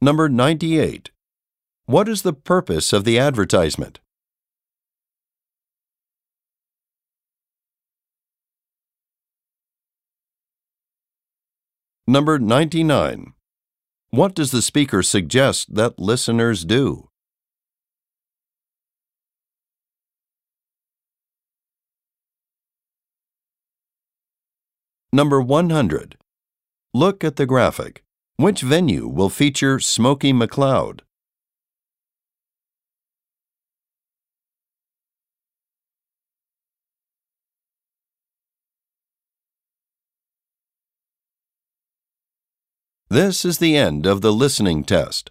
Number 98. What is the purpose of the advertisement? Number 99. What does the speaker suggest that listeners do? Number 100. Look at the graphic. Which venue will feature Smokey McLeod? This is the end of the listening test.